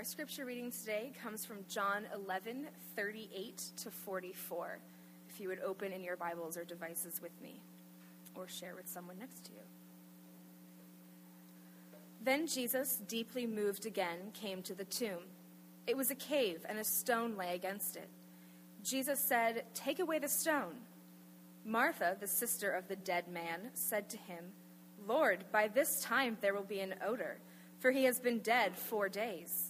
Our scripture reading today comes from John 11, 38 to 44. If you would open in your Bibles or devices with me, or share with someone next to you. Then Jesus, deeply moved again, came to the tomb. It was a cave, and a stone lay against it. Jesus said, Take away the stone. Martha, the sister of the dead man, said to him, Lord, by this time there will be an odor, for he has been dead four days.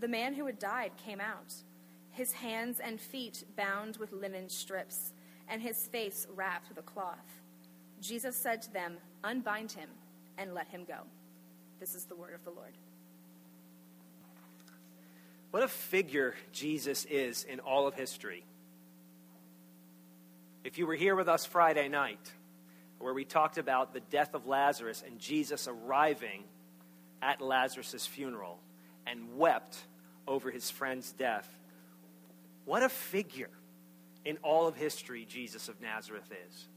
The man who had died came out, his hands and feet bound with linen strips, and his face wrapped with a cloth. Jesus said to them, Unbind him and let him go. This is the word of the Lord. What a figure Jesus is in all of history. If you were here with us Friday night, where we talked about the death of Lazarus and Jesus arriving at Lazarus' funeral and wept over his friend's death, what a figure in all of history Jesus of Nazareth is.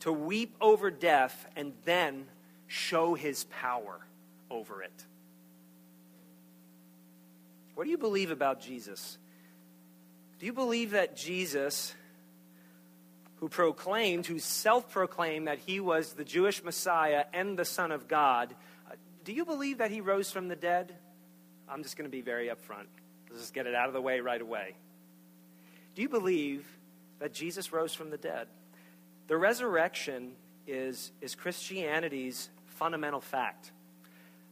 To weep over death and then show his power over it. What do you believe about Jesus? Do you believe that Jesus, who proclaimed, who self proclaimed that he was the Jewish Messiah and the Son of God, uh, do you believe that he rose from the dead? I'm just going to be very upfront. Let's just get it out of the way right away. Do you believe that Jesus rose from the dead? The resurrection is, is Christianity's fundamental fact.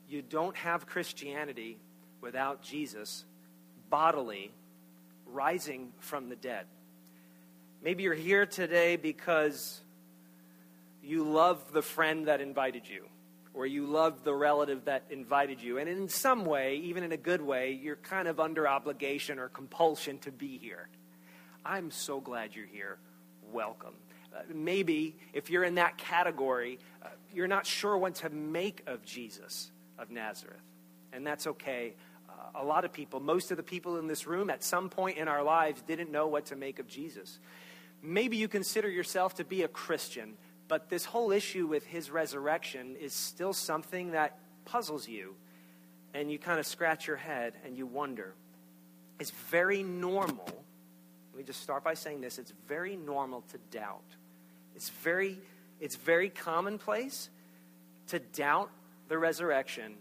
You don't have Christianity without Jesus bodily rising from the dead. Maybe you're here today because you love the friend that invited you, or you love the relative that invited you. And in some way, even in a good way, you're kind of under obligation or compulsion to be here. I'm so glad you're here. Welcome. Uh, maybe if you're in that category, uh, you're not sure what to make of Jesus of Nazareth. And that's okay. Uh, a lot of people, most of the people in this room, at some point in our lives, didn't know what to make of Jesus. Maybe you consider yourself to be a Christian, but this whole issue with his resurrection is still something that puzzles you. And you kind of scratch your head and you wonder. It's very normal. Let me just start by saying this it's very normal to doubt. It's very, it's very commonplace to doubt the resurrection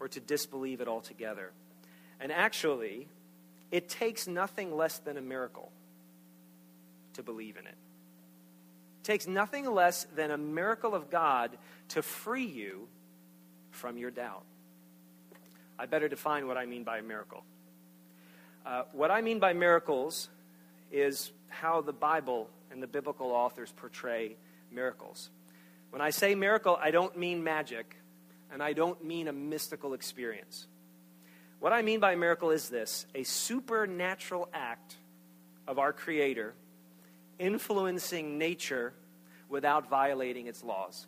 or to disbelieve it altogether. And actually, it takes nothing less than a miracle to believe in it. Takes nothing less than a miracle of God to free you from your doubt. I better define what I mean by a miracle. Uh, what I mean by miracles is how the Bible and the biblical authors portray miracles. When I say miracle, I don't mean magic, and I don't mean a mystical experience. What I mean by a miracle is this a supernatural act of our Creator influencing nature without violating its laws.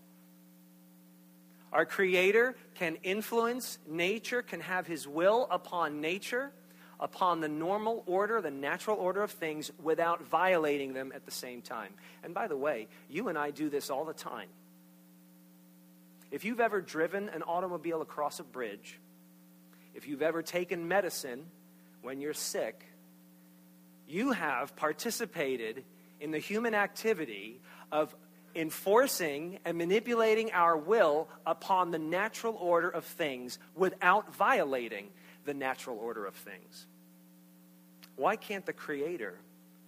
Our Creator can influence nature, can have His will upon nature upon the normal order, the natural order of things, without violating them at the same time. And by the way, you and I do this all the time. If you've ever driven an automobile across a bridge, if you've ever taken medicine when you're sick, you have participated in the human activity of enforcing and manipulating our will upon the natural order of things without violating the natural order of things. Why can't the Creator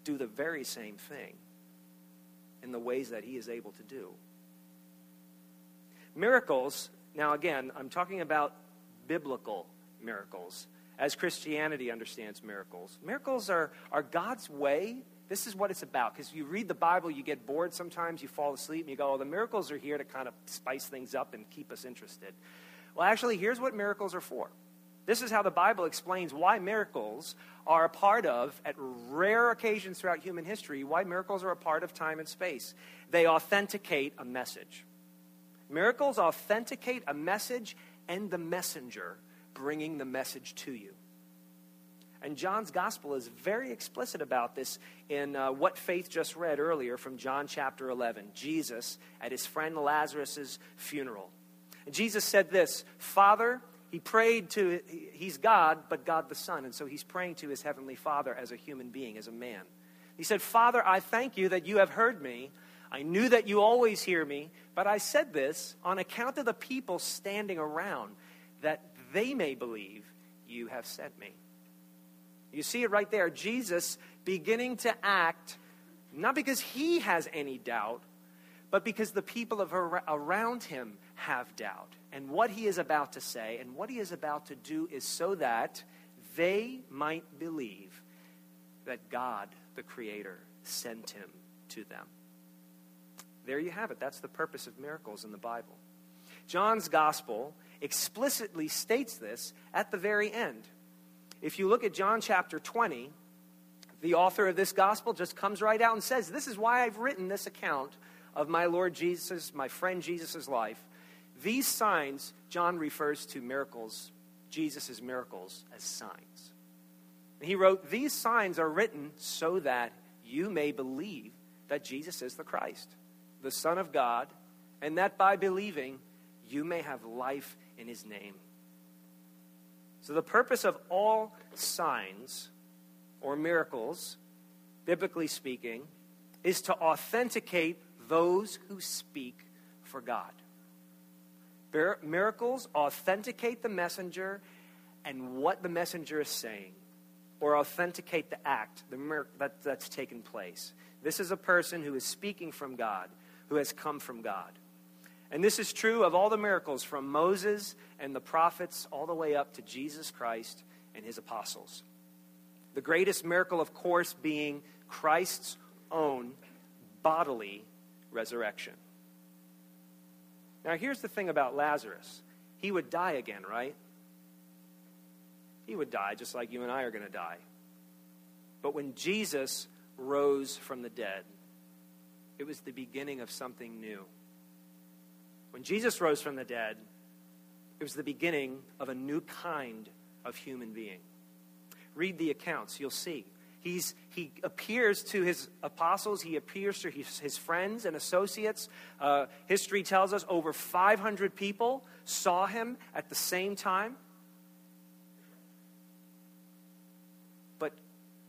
do the very same thing in the ways that He is able to do? Miracles, now again, I'm talking about biblical miracles, as Christianity understands miracles. Miracles are, are God's way. This is what it's about. Because you read the Bible, you get bored sometimes, you fall asleep, and you go, oh, the miracles are here to kind of spice things up and keep us interested. Well, actually, here's what miracles are for This is how the Bible explains why miracles are a part of, at rare occasions throughout human history, why miracles are a part of time and space. They authenticate a message. Miracles authenticate a message and the messenger bringing the message to you. And John's gospel is very explicit about this in uh, what Faith just read earlier from John chapter 11. Jesus at his friend Lazarus' funeral. And Jesus said this Father, he prayed to, he's God, but God the Son. And so he's praying to his heavenly Father as a human being, as a man. He said, Father, I thank you that you have heard me. I knew that you always hear me, but I said this on account of the people standing around, that they may believe you have sent me. You see it right there. Jesus beginning to act, not because he has any doubt, but because the people of around him have doubt. And what he is about to say and what he is about to do is so that they might believe that God, the Creator, sent him to them. There you have it. That's the purpose of miracles in the Bible. John's gospel explicitly states this at the very end. If you look at John chapter 20, the author of this gospel just comes right out and says, This is why I've written this account of my Lord Jesus, my friend Jesus' life. These signs, John refers to miracles, Jesus' miracles, as signs. And he wrote, These signs are written so that you may believe that Jesus is the Christ, the Son of God, and that by believing you may have life in his name. So, the purpose of all signs or miracles, biblically speaking, is to authenticate those who speak for God. Miracles authenticate the messenger and what the messenger is saying, or authenticate the act the mir- that, that's taken place. This is a person who is speaking from God, who has come from God. And this is true of all the miracles from Moses and the prophets all the way up to Jesus Christ and his apostles. The greatest miracle, of course, being Christ's own bodily resurrection. Now, here's the thing about Lazarus he would die again, right? He would die just like you and I are going to die. But when Jesus rose from the dead, it was the beginning of something new. When Jesus rose from the dead, it was the beginning of a new kind of human being. Read the accounts, you'll see. He's, he appears to his apostles, he appears to his, his friends and associates. Uh, history tells us over 500 people saw him at the same time. But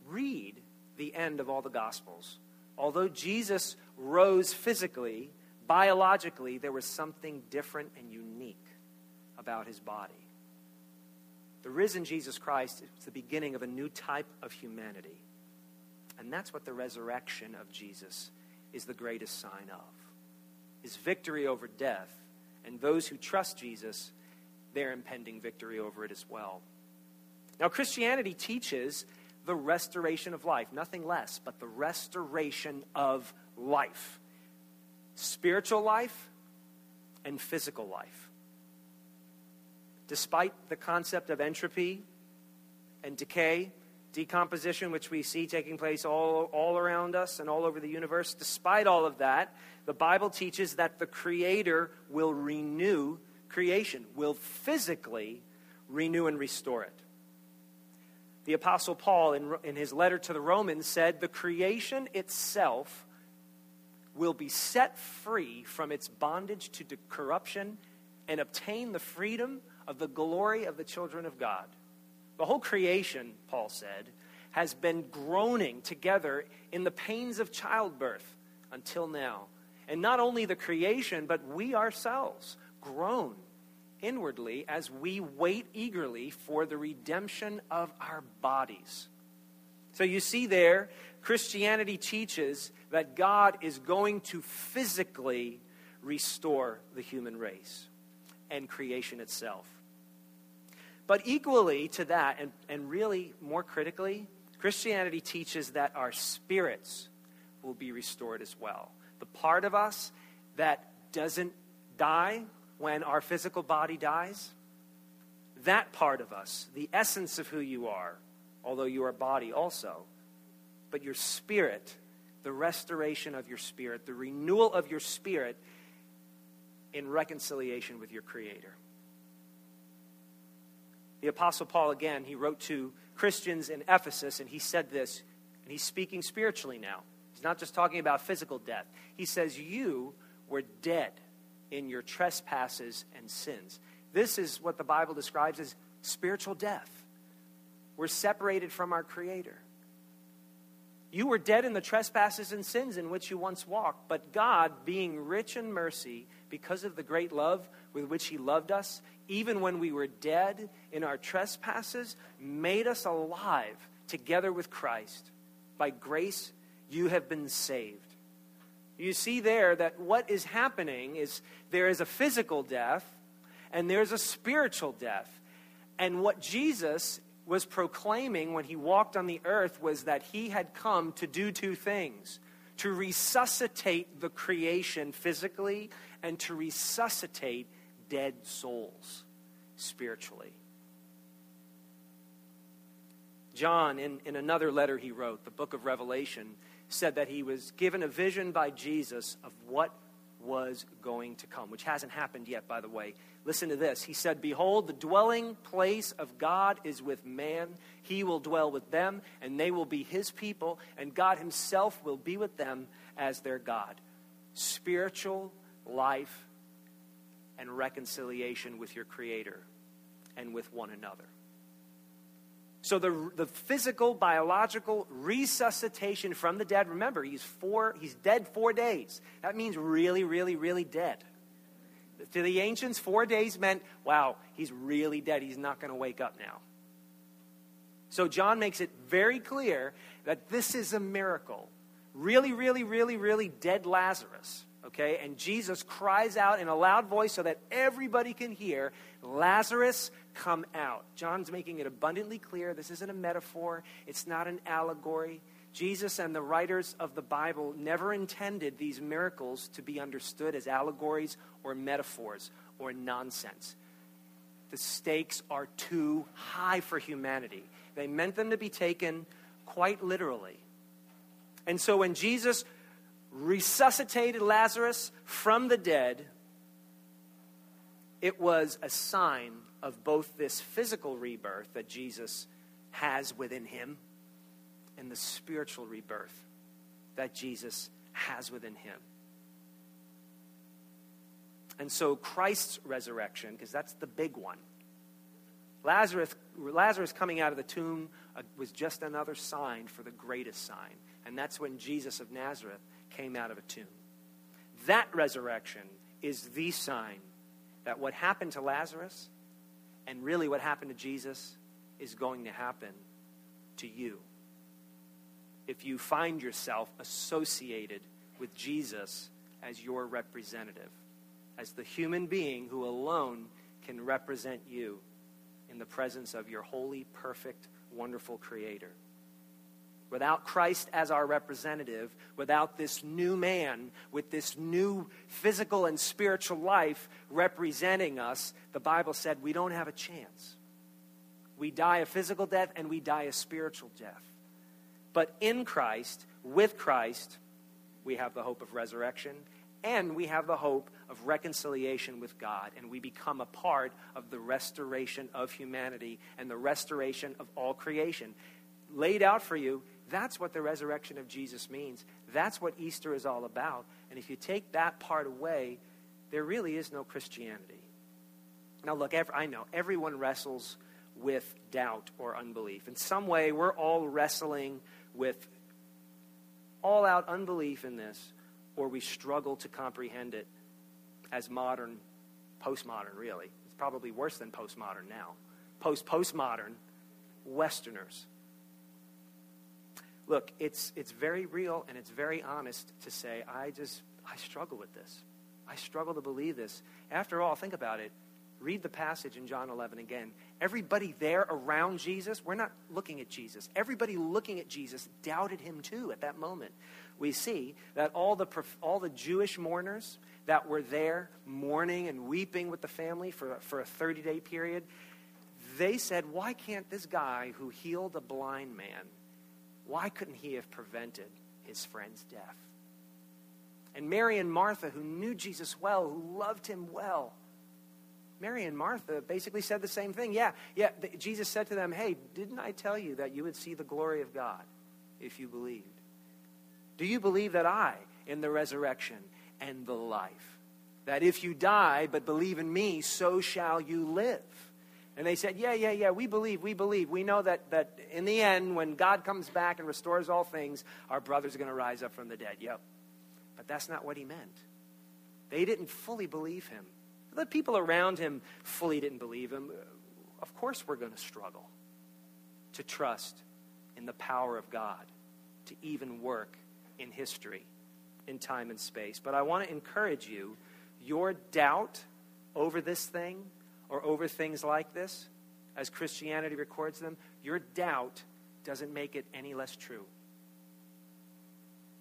read the end of all the Gospels. Although Jesus rose physically, biologically, there was something different and unique about his body. The risen Jesus Christ is the beginning of a new type of humanity. And that's what the resurrection of Jesus is the greatest sign of. His victory over death, and those who trust Jesus, their impending victory over it as well. Now, Christianity teaches the restoration of life, nothing less, but the restoration of life spiritual life and physical life. Despite the concept of entropy and decay, decomposition, which we see taking place all, all around us and all over the universe, despite all of that, the Bible teaches that the Creator will renew creation, will physically renew and restore it. The Apostle Paul, in, in his letter to the Romans, said, The creation itself will be set free from its bondage to corruption and obtain the freedom of the glory of the children of God. The whole creation, Paul said, has been groaning together in the pains of childbirth until now. And not only the creation, but we ourselves groan inwardly as we wait eagerly for the redemption of our bodies. So you see there, Christianity teaches that God is going to physically restore the human race and creation itself. But equally to that, and, and really more critically, Christianity teaches that our spirits will be restored as well. The part of us that doesn't die when our physical body dies, that part of us, the essence of who you are, although you are body also, but your spirit, the restoration of your spirit, the renewal of your spirit in reconciliation with your Creator. The Apostle Paul, again, he wrote to Christians in Ephesus, and he said this, and he's speaking spiritually now. He's not just talking about physical death. He says, You were dead in your trespasses and sins. This is what the Bible describes as spiritual death. We're separated from our Creator. You were dead in the trespasses and sins in which you once walked, but God, being rich in mercy, because of the great love with which He loved us, even when we were dead in our trespasses, made us alive together with Christ. By grace, you have been saved. You see there that what is happening is there is a physical death and there's a spiritual death. And what Jesus was proclaiming when he walked on the earth was that he had come to do two things to resuscitate the creation physically and to resuscitate dead souls spiritually. John, in, in another letter he wrote, the book of Revelation, said that he was given a vision by Jesus of what was going to come, which hasn't happened yet, by the way. Listen to this. He said, Behold, the dwelling place of God is with man. He will dwell with them, and they will be his people, and God himself will be with them as their God. Spiritual life and reconciliation with your Creator and with one another. So the, the physical, biological resuscitation from the dead, remember, he's, four, he's dead four days. That means really, really, really dead. To the ancients, four days meant, wow, he's really dead. He's not going to wake up now. So John makes it very clear that this is a miracle. Really, really, really, really dead Lazarus. Okay? And Jesus cries out in a loud voice so that everybody can hear Lazarus, come out. John's making it abundantly clear this isn't a metaphor, it's not an allegory. Jesus and the writers of the Bible never intended these miracles to be understood as allegories or metaphors or nonsense. The stakes are too high for humanity. They meant them to be taken quite literally. And so when Jesus resuscitated Lazarus from the dead, it was a sign of both this physical rebirth that Jesus has within him and the spiritual rebirth that Jesus has within him. And so Christ's resurrection, because that's the big one. Lazarus, Lazarus coming out of the tomb uh, was just another sign for the greatest sign. And that's when Jesus of Nazareth came out of a tomb. That resurrection is the sign that what happened to Lazarus and really what happened to Jesus is going to happen to you. If you find yourself associated with Jesus as your representative, as the human being who alone can represent you in the presence of your holy, perfect, wonderful Creator without Christ as our representative, without this new man with this new physical and spiritual life representing us, the Bible said we don't have a chance. We die a physical death and we die a spiritual death. But in Christ, with Christ, we have the hope of resurrection and we have the hope of reconciliation with God, and we become a part of the restoration of humanity and the restoration of all creation. Laid out for you that's what the resurrection of Jesus means. That's what Easter is all about. And if you take that part away, there really is no Christianity. Now, look, I know everyone wrestles with doubt or unbelief. In some way, we're all wrestling with all out unbelief in this, or we struggle to comprehend it as modern, postmodern, really. It's probably worse than postmodern now. Post postmodern Westerners look, it's, it's very real and it's very honest to say, I just, I struggle with this. I struggle to believe this. After all, think about it. Read the passage in John 11 again. Everybody there around Jesus, we're not looking at Jesus. Everybody looking at Jesus doubted him too at that moment. We see that all the, all the Jewish mourners that were there mourning and weeping with the family for, for a 30 day period, they said, Why can't this guy who healed a blind man, why couldn't he have prevented his friend's death? And Mary and Martha, who knew Jesus well, who loved him well, Mary and Martha basically said the same thing. Yeah, yeah. Jesus said to them, Hey, didn't I tell you that you would see the glory of God if you believed? Do you believe that I am the resurrection and the life? That if you die but believe in me, so shall you live. And they said, Yeah, yeah, yeah, we believe, we believe. We know that, that in the end, when God comes back and restores all things, our brothers are going to rise up from the dead. Yep. But that's not what he meant. They didn't fully believe him. The people around him fully didn't believe him. Of course, we're going to struggle to trust in the power of God to even work in history, in time and space. But I want to encourage you your doubt over this thing or over things like this, as Christianity records them, your doubt doesn't make it any less true.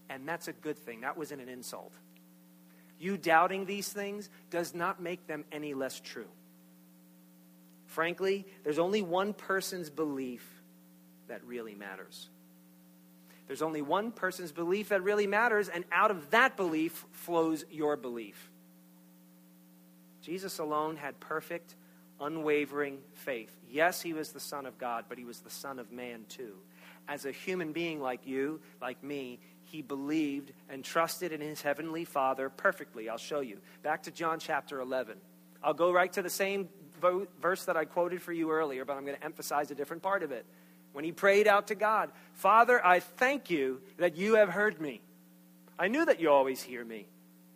And that's a good thing. That wasn't an insult. You doubting these things does not make them any less true. Frankly, there's only one person's belief that really matters. There's only one person's belief that really matters, and out of that belief flows your belief. Jesus alone had perfect, unwavering faith. Yes, he was the Son of God, but he was the Son of man too. As a human being like you, like me, he believed and trusted in his heavenly Father perfectly. I'll show you. Back to John chapter 11. I'll go right to the same verse that I quoted for you earlier, but I'm going to emphasize a different part of it. When he prayed out to God, Father, I thank you that you have heard me. I knew that you always hear me,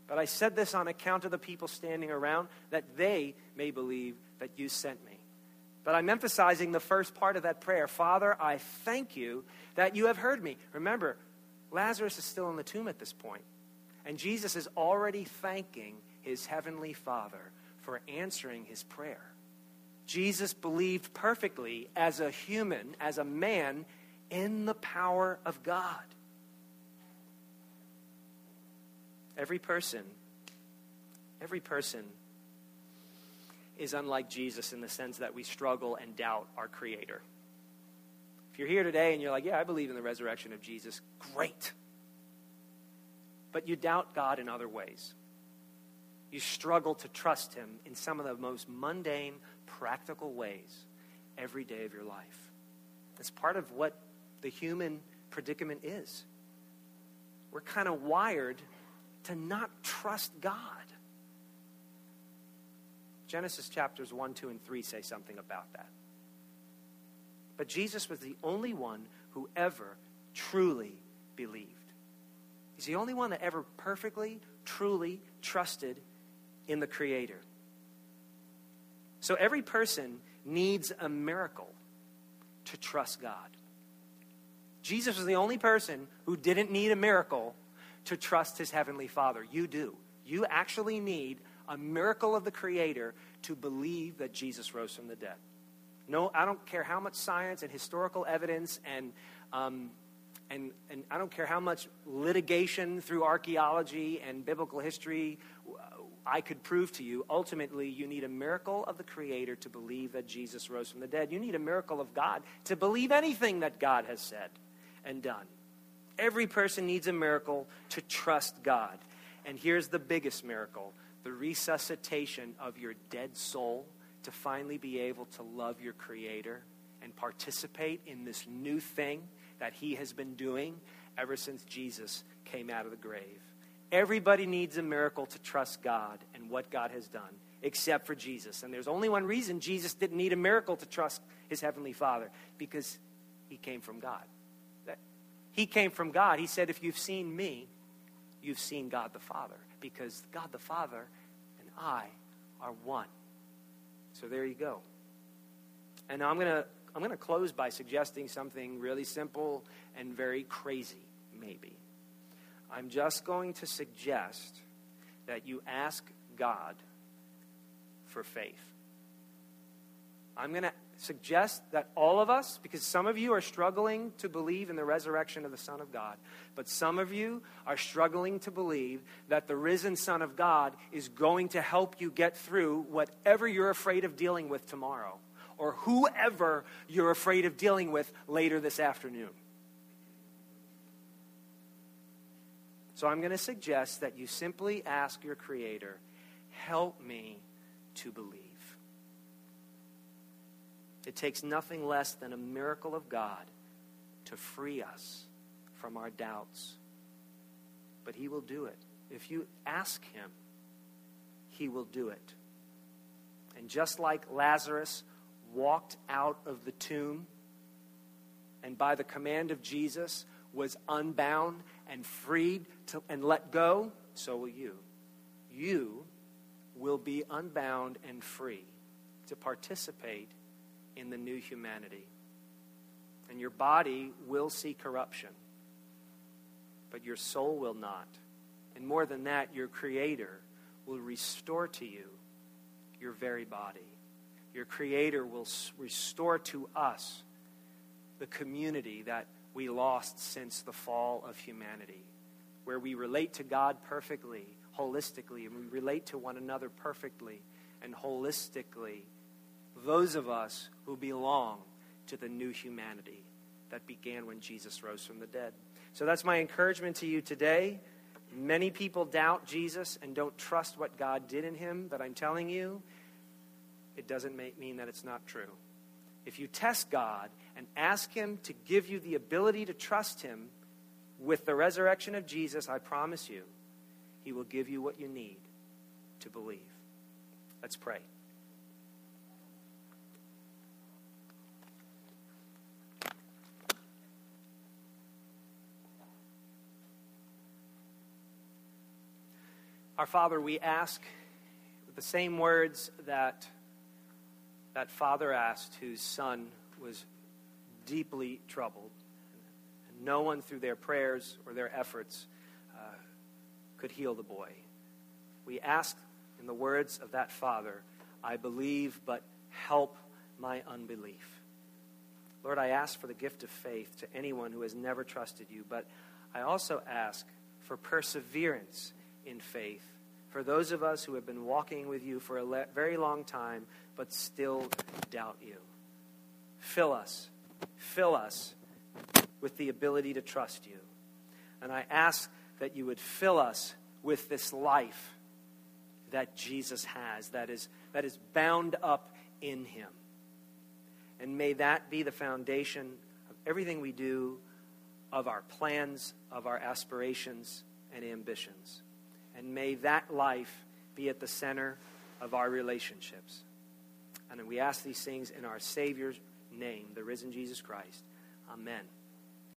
but I said this on account of the people standing around, that they may believe that you sent me. But I'm emphasizing the first part of that prayer Father, I thank you that you have heard me. Remember, Lazarus is still in the tomb at this point, and Jesus is already thanking his heavenly Father for answering his prayer. Jesus believed perfectly as a human, as a man, in the power of God. Every person, every person is unlike Jesus in the sense that we struggle and doubt our Creator. If you're here today and you're like, yeah, I believe in the resurrection of Jesus, great. But you doubt God in other ways. You struggle to trust Him in some of the most mundane, practical ways every day of your life. It's part of what the human predicament is. We're kind of wired to not trust God. Genesis chapters 1, 2, and 3 say something about that. But Jesus was the only one who ever truly believed. He's the only one that ever perfectly, truly trusted in the Creator. So every person needs a miracle to trust God. Jesus was the only person who didn't need a miracle to trust his heavenly Father. You do. You actually need a miracle of the Creator to believe that Jesus rose from the dead. No, I don't care how much science and historical evidence and, um, and, and I don't care how much litigation through archaeology and biblical history I could prove to you. Ultimately, you need a miracle of the Creator to believe that Jesus rose from the dead. You need a miracle of God to believe anything that God has said and done. Every person needs a miracle to trust God. And here's the biggest miracle the resuscitation of your dead soul to finally be able to love your Creator and participate in this new thing that He has been doing ever since Jesus came out of the grave. Everybody needs a miracle to trust God and what God has done, except for Jesus. And there's only one reason Jesus didn't need a miracle to trust His Heavenly Father because He came from God. He came from God. He said, If you've seen me, you've seen God the Father, because God the Father and I are one. So there you go. And now I'm going to I'm going to close by suggesting something really simple and very crazy, maybe. I'm just going to suggest that you ask God for faith. I'm going to suggest that all of us, because some of you are struggling to believe in the resurrection of the Son of God, but some of you are struggling to believe that the risen Son of God is going to help you get through whatever you're afraid of dealing with tomorrow, or whoever you're afraid of dealing with later this afternoon. So I'm going to suggest that you simply ask your Creator, help me to believe. It takes nothing less than a miracle of God to free us from our doubts. But He will do it. If you ask Him, He will do it. And just like Lazarus walked out of the tomb and by the command of Jesus was unbound and freed to, and let go, so will you. You will be unbound and free to participate in the new humanity. And your body will see corruption, but your soul will not. And more than that, your Creator will restore to you your very body. Your Creator will restore to us the community that we lost since the fall of humanity, where we relate to God perfectly, holistically, and we relate to one another perfectly and holistically. Those of us who belong to the new humanity that began when Jesus rose from the dead. So that's my encouragement to you today. Many people doubt Jesus and don't trust what God did in him, but I'm telling you, it doesn't mean that it's not true. If you test God and ask Him to give you the ability to trust Him with the resurrection of Jesus, I promise you, He will give you what you need to believe. Let's pray. Our Father, we ask with the same words that that father asked whose son was deeply troubled. And no one, through their prayers or their efforts, uh, could heal the boy. We ask, in the words of that father, I believe, but help my unbelief. Lord, I ask for the gift of faith to anyone who has never trusted you, but I also ask for perseverance in faith for those of us who have been walking with you for a le- very long time but still doubt you. Fill us, fill us with the ability to trust you. And I ask that you would fill us with this life that Jesus has, that is, that is bound up in him. And may that be the foundation of everything we do, of our plans, of our aspirations and ambitions. And may that life be at the center of our relationships. And we ask these things in our Savior's name, the risen Jesus Christ. Amen.